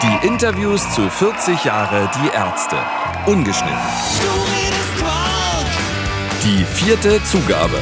Die Interviews zu 40 Jahre Die Ärzte. Ungeschnitten. Die vierte Zugabe.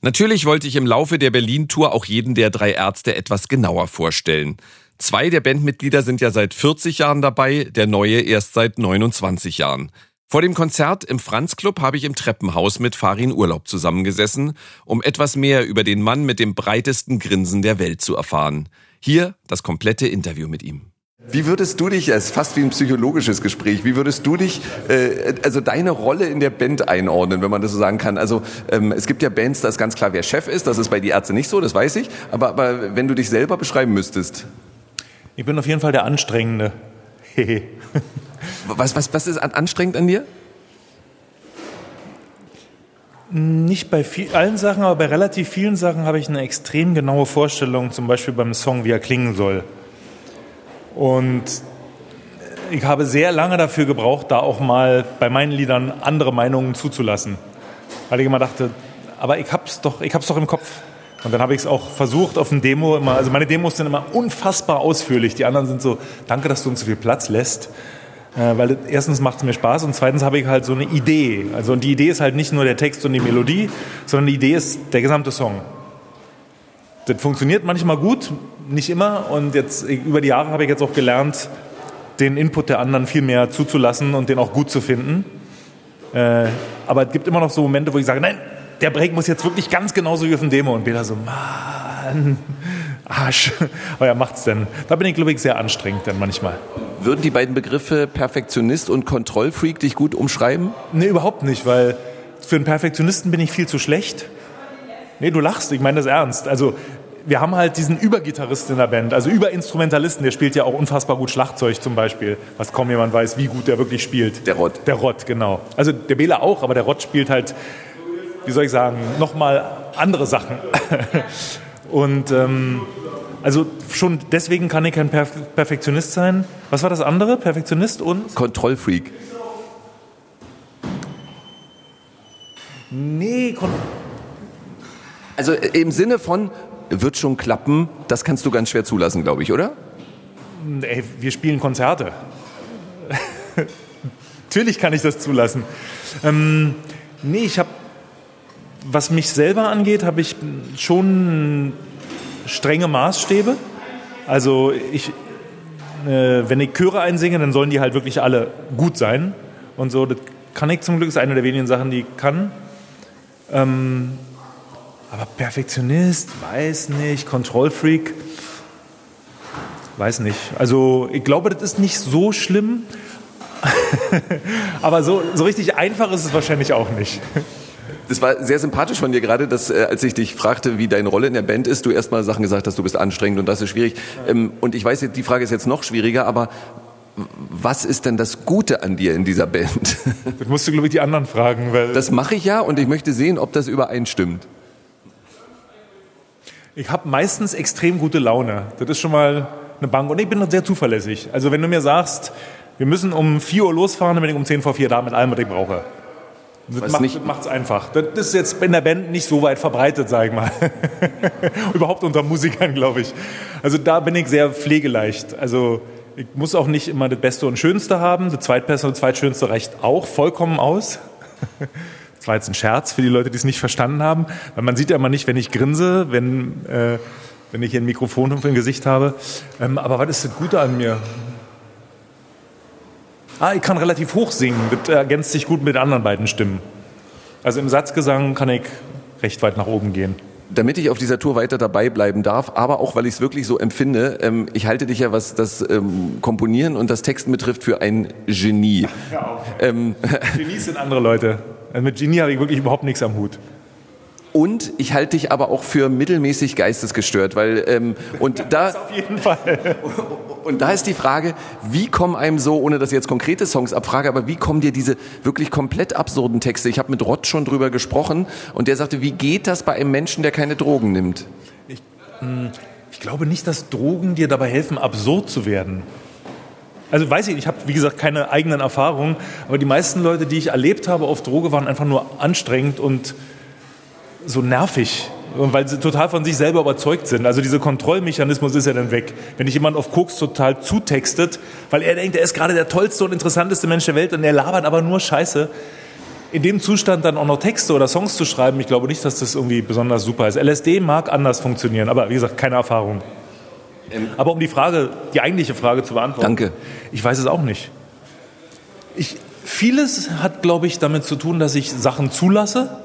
Natürlich wollte ich im Laufe der Berlin-Tour auch jeden der drei Ärzte etwas genauer vorstellen. Zwei der Bandmitglieder sind ja seit 40 Jahren dabei, der neue erst seit 29 Jahren. Vor dem Konzert im Franz Club habe ich im Treppenhaus mit Farin Urlaub zusammengesessen, um etwas mehr über den Mann mit dem breitesten Grinsen der Welt zu erfahren. Hier das komplette Interview mit ihm. Wie würdest du dich, es ist fast wie ein psychologisches Gespräch, wie würdest du dich, äh, also deine Rolle in der Band einordnen, wenn man das so sagen kann? Also ähm, es gibt ja Bands, da ist ganz klar, wer Chef ist, das ist bei die Ärzte nicht so, das weiß ich, aber, aber wenn du dich selber beschreiben müsstest. Ich bin auf jeden Fall der Anstrengende. Was, was, was ist anstrengend an dir? Nicht bei viel, allen Sachen, aber bei relativ vielen Sachen habe ich eine extrem genaue Vorstellung, zum Beispiel beim Song, wie er klingen soll. Und ich habe sehr lange dafür gebraucht, da auch mal bei meinen Liedern andere Meinungen zuzulassen. Weil ich immer dachte, aber ich hab's doch, ich hab's doch im Kopf. Und dann habe ich es auch versucht auf dem Demo immer, also meine Demos sind immer unfassbar ausführlich. Die anderen sind so, danke, dass du uns so viel Platz lässt. Äh, weil erstens macht es mir Spaß und zweitens habe ich halt so eine Idee. Also und die Idee ist halt nicht nur der Text und die Melodie, sondern die Idee ist der gesamte Song. Das funktioniert manchmal gut, nicht immer. Und jetzt über die Jahre habe ich jetzt auch gelernt, den Input der anderen viel mehr zuzulassen und den auch gut zu finden. Äh, aber es gibt immer noch so Momente, wo ich sage, nein, der Break muss jetzt wirklich ganz genauso wie auf dem Demo. Und Peter so, Mann, Arsch. Aber ja, macht's denn. Da bin ich, glaube ich, sehr anstrengend dann manchmal. Würden die beiden Begriffe Perfektionist und Kontrollfreak dich gut umschreiben? Nee, überhaupt nicht, weil für einen Perfektionisten bin ich viel zu schlecht. Nee, du lachst, ich meine das ernst. Also wir haben halt diesen Übergitarristen in der Band, also Überinstrumentalisten, der spielt ja auch unfassbar gut Schlagzeug zum Beispiel, was kaum jemand weiß, wie gut der wirklich spielt. Der Rott. Der Rott, genau. Also der Bela auch, aber der Rott spielt halt wie soll ich sagen, nochmal andere Sachen. Und ähm, also schon deswegen kann ich kein Perf Perfektionist sein. Was war das andere? Perfektionist und? Kontrollfreak. Nee, Kon also im Sinne von, wird schon klappen, das kannst du ganz schwer zulassen, glaube ich, oder? Ey, wir spielen Konzerte. Natürlich kann ich das zulassen. Ähm, nee, ich habe was mich selber angeht, habe ich schon strenge Maßstäbe. Also ich, äh, wenn ich Chöre einsinge, dann sollen die halt wirklich alle gut sein. Und so, das kann ich zum Glück, ist eine der wenigen Sachen, die ich kann. Ähm, aber Perfektionist, weiß nicht, Kontrollfreak, weiß nicht. Also ich glaube, das ist nicht so schlimm. aber so, so richtig einfach ist es wahrscheinlich auch nicht. Das war sehr sympathisch von dir gerade, dass äh, als ich dich fragte, wie deine Rolle in der Band ist, du erstmal Sachen gesagt hast, du bist anstrengend und das ist schwierig. Ähm, und ich weiß, die Frage ist jetzt noch schwieriger, aber was ist denn das Gute an dir in dieser Band? Das musst du, glaube ich, die anderen fragen. Weil das mache ich ja und ich möchte sehen, ob das übereinstimmt. Ich habe meistens extrem gute Laune. Das ist schon mal eine Bank. Und ich bin sehr zuverlässig. Also wenn du mir sagst, wir müssen um 4 Uhr losfahren, dann bin ich um 10 vor 4 da mit allem, was ich brauche. Das macht es einfach. Das ist jetzt in der Band nicht so weit verbreitet, sag ich mal. Überhaupt unter Musikern, glaube ich. Also da bin ich sehr pflegeleicht. Also ich muss auch nicht immer das Beste und Schönste haben. Das Zweitbeste und Zweitschönste reicht auch vollkommen aus. Das war jetzt ein Scherz für die Leute, die es nicht verstanden haben. Weil man sieht ja immer nicht, wenn ich grinse, wenn, äh, wenn ich hier ein Mikrofon im Gesicht habe. Ähm, aber was ist das Gute an mir? Ah, ich kann relativ hoch singen. Das ergänzt sich gut mit den anderen beiden Stimmen. Also im Satzgesang kann ich recht weit nach oben gehen damit ich auf dieser Tour weiter dabei bleiben darf, aber auch weil ich es wirklich so empfinde, ähm, ich halte dich ja, was das ähm, Komponieren und das Texten betrifft, für ein Genie. Ja, ähm, Genies sind andere Leute. Also mit Genie habe ich wirklich überhaupt nichts am Hut. Und ich halte dich aber auch für mittelmäßig geistesgestört, weil ähm, und da das auf jeden Fall. Und da ist die Frage, wie kommen einem so, ohne dass ich jetzt konkrete Songs abfrage, aber wie kommen dir diese wirklich komplett absurden Texte? Ich habe mit Rott schon drüber gesprochen und der sagte, wie geht das bei einem Menschen, der keine Drogen nimmt? Ich, hm, ich glaube nicht, dass Drogen dir dabei helfen, absurd zu werden. Also weiß ich, ich habe wie gesagt keine eigenen Erfahrungen, aber die meisten Leute, die ich erlebt habe auf Droge, waren einfach nur anstrengend und so nervig. weil sie total von sich selber überzeugt sind. Also dieser Kontrollmechanismus ist ja dann weg. Wenn dich jemand auf Koks total zutextet, weil er denkt, er ist gerade der tollste und interessanteste Mensch der Welt und er labert aber nur Scheiße. In dem Zustand dann auch noch Texte oder Songs zu schreiben, ich glaube nicht, dass das irgendwie besonders super ist. LSD mag anders funktionieren, aber wie gesagt, keine Erfahrung. Ähm, aber um die Frage, die eigentliche Frage zu beantworten. Danke. Ich weiß es auch nicht. Ich, vieles hat, glaube ich, damit zu tun, dass ich Sachen zulasse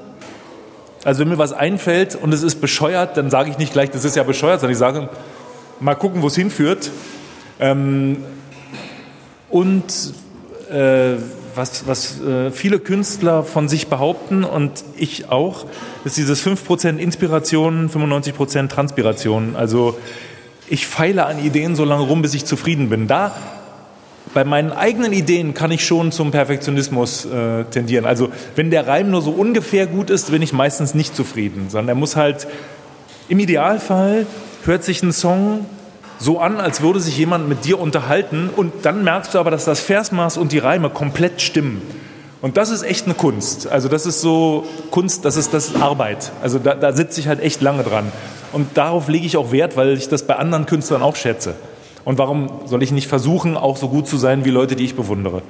also wenn mir was einfällt und es ist bescheuert, dann sage ich nicht gleich, das ist ja bescheuert, sondern ich sage, mal gucken, wo es hinführt. Ähm, und äh, was, was äh, viele Künstler von sich behaupten und ich auch, ist dieses 5% Inspiration, 95% Transpiration. Also ich feile an Ideen so lange rum, bis ich zufrieden bin. Da bei meinen eigenen Ideen kann ich schon zum Perfektionismus äh, tendieren. Also wenn der Reim nur so ungefähr gut ist, bin ich meistens nicht zufrieden, sondern er muss halt, im Idealfall hört sich ein Song so an, als würde sich jemand mit dir unterhalten und dann merkst du aber, dass das Versmaß und die Reime komplett stimmen. Und das ist echt eine Kunst. Also das ist so Kunst, das ist, das Arbeit. Also da, da sitze ich halt echt lange dran. Und darauf lege ich auch Wert, weil ich das bei anderen Künstlern auch schätze. Und warum soll ich nicht versuchen, auch so gut zu sein wie Leute, die ich bewundere?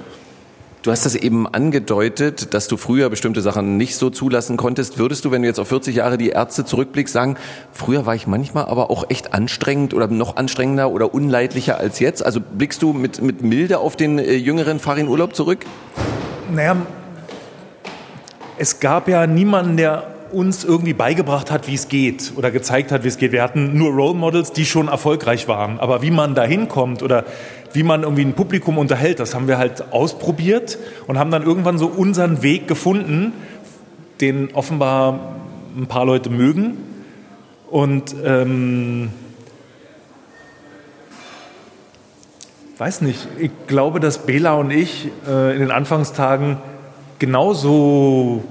Du hast das eben angedeutet, dass du früher bestimmte Sachen nicht so zulassen konntest. Würdest du, wenn du jetzt auf 40 Jahre die Ärzte zurückblickst, sagen, früher war ich manchmal aber auch echt anstrengend oder noch anstrengender oder unleidlicher als jetzt? Also blickst du mit, mit Milde auf den äh, jüngeren Farin Urlaub zurück? Naja, es gab ja niemanden, der uns irgendwie beigebracht hat, wie es geht oder gezeigt hat, wie es geht. Wir hatten nur Role Models, die schon erfolgreich waren. Aber wie man da hinkommt oder wie man irgendwie ein Publikum unterhält, das haben wir halt ausprobiert und haben dann irgendwann so unseren Weg gefunden, den offenbar ein paar Leute mögen. Und ähm, weiß nicht, ich glaube, dass Bela und ich äh, in den Anfangstagen genauso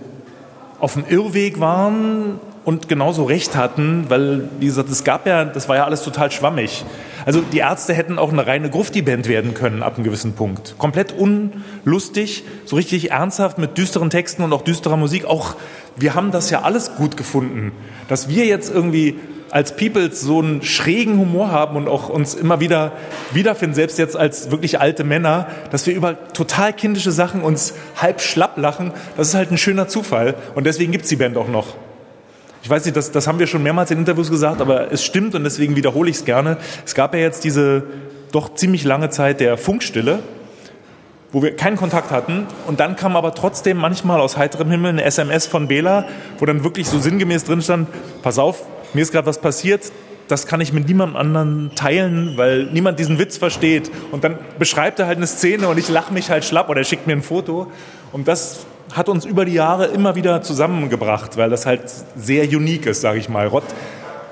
auf dem Irrweg waren und genauso recht hatten, weil, wie gesagt, es gab ja, das war ja alles total schwammig. Also die Ärzte hätten auch eine reine Grufti-Band werden können ab einem gewissen Punkt. Komplett unlustig, so richtig ernsthaft mit düsteren Texten und auch düsterer Musik. Auch wir haben das ja alles gut gefunden. Dass wir jetzt irgendwie als Peoples so einen schrägen Humor haben und auch uns immer wieder wiederfinden, selbst jetzt als wirklich alte Männer, dass wir über total kindische Sachen uns halb schlapp lachen, das ist halt ein schöner Zufall und deswegen gibt es die Band auch noch. Ich weiß nicht, das, das haben wir schon mehrmals in Interviews gesagt, aber es stimmt und deswegen wiederhole ich es gerne. Es gab ja jetzt diese doch ziemlich lange Zeit der Funkstille, wo wir keinen Kontakt hatten. Und dann kam aber trotzdem manchmal aus heiterem Himmel eine SMS von Bela, wo dann wirklich so sinngemäß drin stand, pass auf, mir ist gerade was passiert, das kann ich mit niemandem anderen teilen, weil niemand diesen Witz versteht. Und dann beschreibt er halt eine Szene und ich lache mich halt schlapp oder er schickt mir ein Foto. Und das hat uns über die Jahre immer wieder zusammengebracht, weil das halt sehr unique ist, sage ich mal. Rott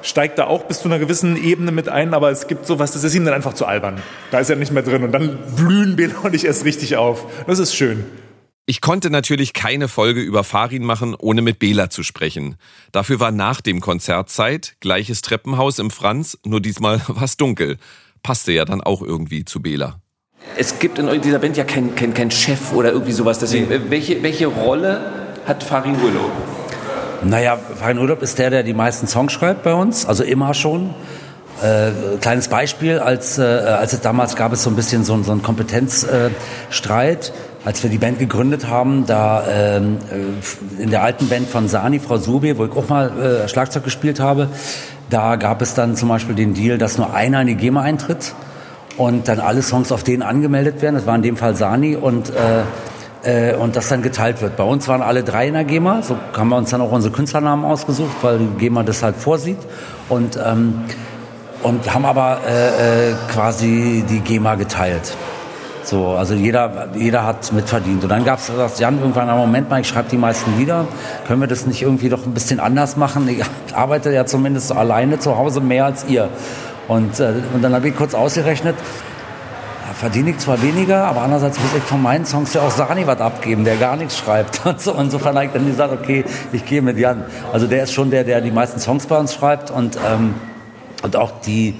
steigt da auch bis zu einer gewissen Ebene mit ein, aber es gibt sowas, das ist ihm dann einfach zu albern. Da ist er nicht mehr drin und dann blühen Bela und ich erst richtig auf. Das ist schön. Ich konnte natürlich keine Folge über Farin machen, ohne mit Bela zu sprechen. Dafür war nach dem Konzert Zeit, gleiches Treppenhaus im Franz, nur diesmal war es dunkel. Passte ja dann auch irgendwie zu Bela. Es gibt in dieser Band ja keinen kein, kein Chef oder irgendwie sowas. Deswegen, nee. welche, welche Rolle hat Farin Urlaub? Naja, Farin Urlaub ist der, der die meisten Songs schreibt bei uns, also immer schon. Äh, kleines Beispiel, als, äh, als es damals gab es so ein bisschen so, so einen Kompetenzstreit. Äh, als wir die Band gegründet haben, da ähm, äh, in der alten Band von Sani, Frau Subi, wo ich auch mal äh, Schlagzeug gespielt habe, da gab es dann zum Beispiel den Deal, dass nur einer in die GEMA eintritt und dann alle Songs auf denen angemeldet werden. Das war in dem Fall Sani und äh, äh, und das dann geteilt wird. Bei uns waren alle drei in der GEMA, so haben wir uns dann auch unsere Künstlernamen ausgesucht, weil die GEMA das halt vorsieht und ähm, und haben aber äh, äh, quasi die GEMA geteilt. So, also jeder, jeder hat mitverdient. Und dann gab es Jan irgendwann, einen Moment mal, ich schreibe die meisten Lieder, können wir das nicht irgendwie doch ein bisschen anders machen? Ich arbeite ja zumindest alleine zu Hause mehr als ihr. Und, äh, und dann habe ich kurz ausgerechnet, verdiene ich zwar weniger, aber andererseits muss ich von meinen Songs ja auch Sani was abgeben, der gar nichts schreibt. Und so, insofern habe ich dann gesagt, okay, ich gehe mit Jan. Also der ist schon der, der die meisten Songs bei uns schreibt und, ähm, und auch die,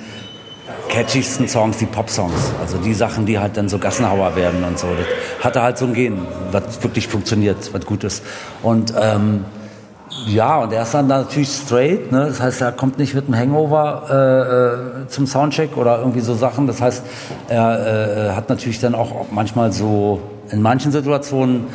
catchigsten Songs, die Pop-Songs. Also die Sachen, die halt dann so Gassenhauer werden und so. Das hatte halt so ein Gen, was wirklich funktioniert, was gut ist. Und ähm, Ja, und er ist dann natürlich straight, ne? das heißt, er kommt nicht mit einem Hangover äh, äh, zum Soundcheck oder irgendwie so Sachen. Das heißt, er äh, hat natürlich dann auch manchmal so, in manchen Situationen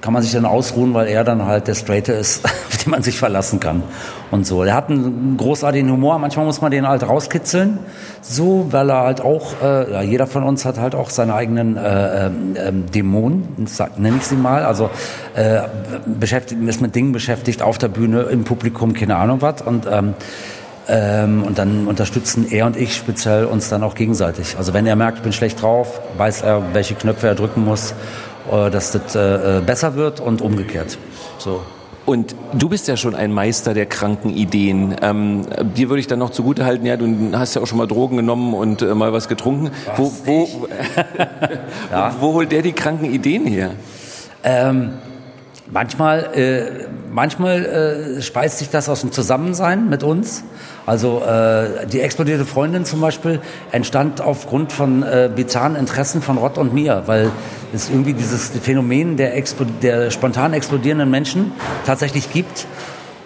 kann man sich dann ausruhen, weil er dann halt der Straighte ist, auf den man sich verlassen kann und so. Er hat einen großartigen Humor, manchmal muss man den halt rauskitzeln, so, weil er halt auch, äh, ja, jeder von uns hat halt auch seine eigenen äh, äh, Dämonen, nenne ich sie mal, also äh, beschäftigt, ist mit Dingen beschäftigt auf der Bühne, im Publikum, keine Ahnung was und ähm, ähm, und dann unterstützen er und ich speziell uns dann auch gegenseitig. Also wenn er merkt, ich bin schlecht drauf, weiß er, welche Knöpfe er drücken muss dass das äh, äh, besser wird und umgekehrt. So. Und du bist ja schon ein Meister der kranken Ideen. Ähm, dir würde ich dann noch zugute halten, ja, du hast ja auch schon mal Drogen genommen und äh, mal was getrunken. Was, wo, wo, ja. wo, wo, holt der die kranken Ideen her? Ähm, manchmal äh, manchmal äh, speist sich das aus dem Zusammensein mit uns. Also äh, die explodierte Freundin zum Beispiel entstand aufgrund von äh, bizarren Interessen von Rott und mir, weil es irgendwie dieses Phänomen der, der spontan explodierenden Menschen tatsächlich gibt.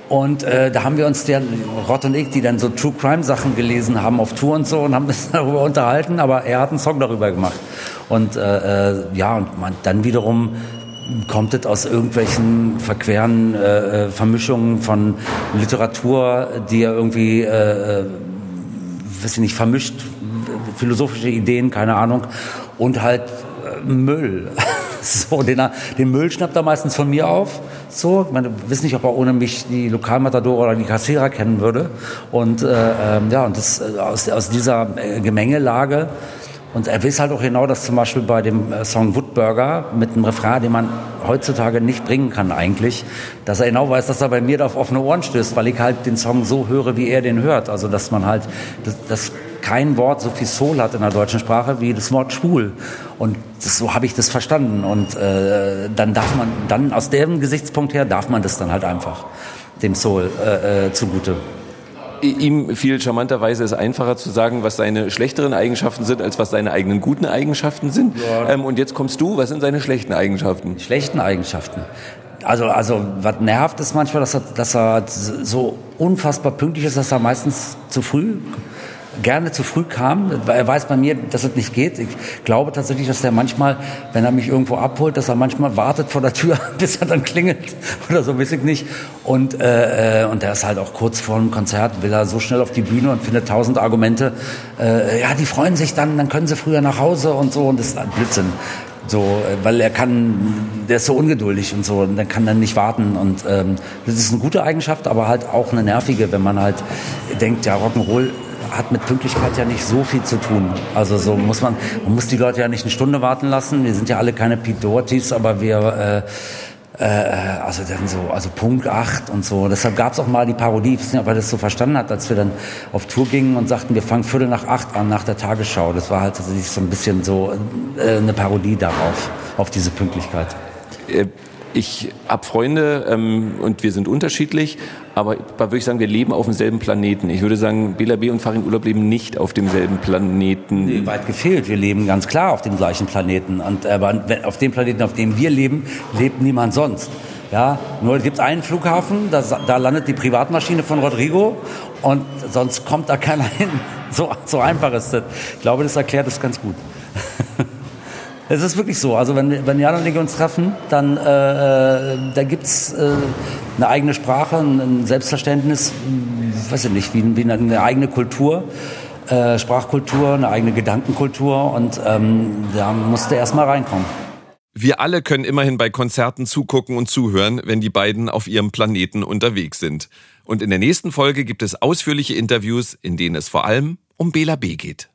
Und äh, da haben wir uns, der Rott und ich, die dann so True Crime Sachen gelesen haben auf Tour und so und haben das darüber unterhalten, aber er hat einen Song darüber gemacht. Und äh, äh ja, und man, dann wiederum kommt es aus irgendwelchen verqueren äh, äh, Vermischungen von Literatur, die er irgendwie, äh, äh, weiß ich nicht, vermischt, philosophische Ideen, keine Ahnung, und halt äh, Müll. so, den, den Müll schnappt er meistens von mir auf. So, ich meine, weiß nicht, ob er ohne mich die Lokalmatador oder die Kassierer kennen würde. Und äh, ähm, ja, und das aus, aus dieser Gemengelage und er weiß halt auch genau, dass zum Beispiel bei dem äh, Song Woodburger mit einem Refrain, den man heutzutage nicht bringen kann eigentlich, dass er genau weiß, dass er bei mir da auf offene Ohren stößt, weil ich halt den Song so höre, wie er den hört. Also dass man halt, dass, dass kein Wort so viel Soul hat in der deutschen Sprache wie das Wort schwul. Und das, so habe ich das verstanden. Und äh, dann darf man, dann aus dem Gesichtspunkt her darf man das dann halt einfach dem Soul äh, äh, zugute ihm viel charmanterweise ist einfacher zu sagen, was seine schlechteren Eigenschaften sind, als was seine eigenen guten Eigenschaften sind. Ja. Ähm, und jetzt kommst du, was sind seine schlechten Eigenschaften? Schlechten Eigenschaften. Also, also was nervt ist manchmal, dass er, dass er so unfassbar pünktlich ist, dass er meistens zu früh gerne zu früh kam. Er weiß bei mir, dass es nicht geht. Ich glaube tatsächlich, dass er manchmal, wenn er mich irgendwo abholt, dass er manchmal wartet vor der Tür, bis er dann klingelt oder so, weiß ich nicht. Und, äh, äh und er ist halt auch kurz vor dem Konzert, will er so schnell auf die Bühne und findet tausend Argumente. Äh, ja, die freuen sich dann, dann können sie früher nach Hause und so. Und das ist ein Blödsinn. So, äh, weil er kann, der ist so ungeduldig und so, und dann kann dann nicht warten. Und ähm, das ist eine gute Eigenschaft, aber halt auch eine nervige, wenn man halt denkt, ja, Rock'n'Roll hat mit Pünktlichkeit ja nicht so viel zu tun. Also so muss man, man muss die Leute ja nicht eine Stunde warten lassen. Wir sind ja alle keine Dohertys, aber wir, äh, äh, also dann so, also Punkt 8 und so. Deshalb gab es auch mal die Parodie, ich weiß nicht, ob er das so verstanden hat, als wir dann auf Tour gingen und sagten, wir fangen Viertel nach acht an nach der Tagesschau. Das war halt tatsächlich so ein bisschen so äh, eine Parodie darauf, auf diese Pünktlichkeit. Ich habe Freunde ähm, und wir sind unterschiedlich, aber da würde ich sagen, wir leben auf demselben Planeten. Ich würde sagen, Bela B. und Farin Urlaub leben nicht auf demselben Planeten. Nee, weit gefehlt. Wir leben ganz klar auf dem gleichen Planeten. Und aber auf dem Planeten, auf dem wir leben, lebt niemand sonst. Ja, nur gibt es einen Flughafen, da, da landet die Privatmaschine von Rodrigo und sonst kommt da keiner hin. So, so einfach ist das. Ich glaube, das erklärt es ganz gut. Es ist wirklich so. Also wenn, wenn Jan und ich uns treffen, dann äh, äh da gibt's äh, eine eigene Sprache, ein Selbstverständnis, weiß ich nicht, wie, wie eine eigene Kultur. Äh, Sprachkultur, eine eigene Gedankenkultur und ähm, da musste erst mal reinkommen. Wir alle können immerhin bei Konzerten zugucken und zuhören, wenn die beiden auf ihrem Planeten unterwegs sind. Und in der nächsten Folge gibt es ausführliche Interviews, in denen es vor allem um Bela B geht.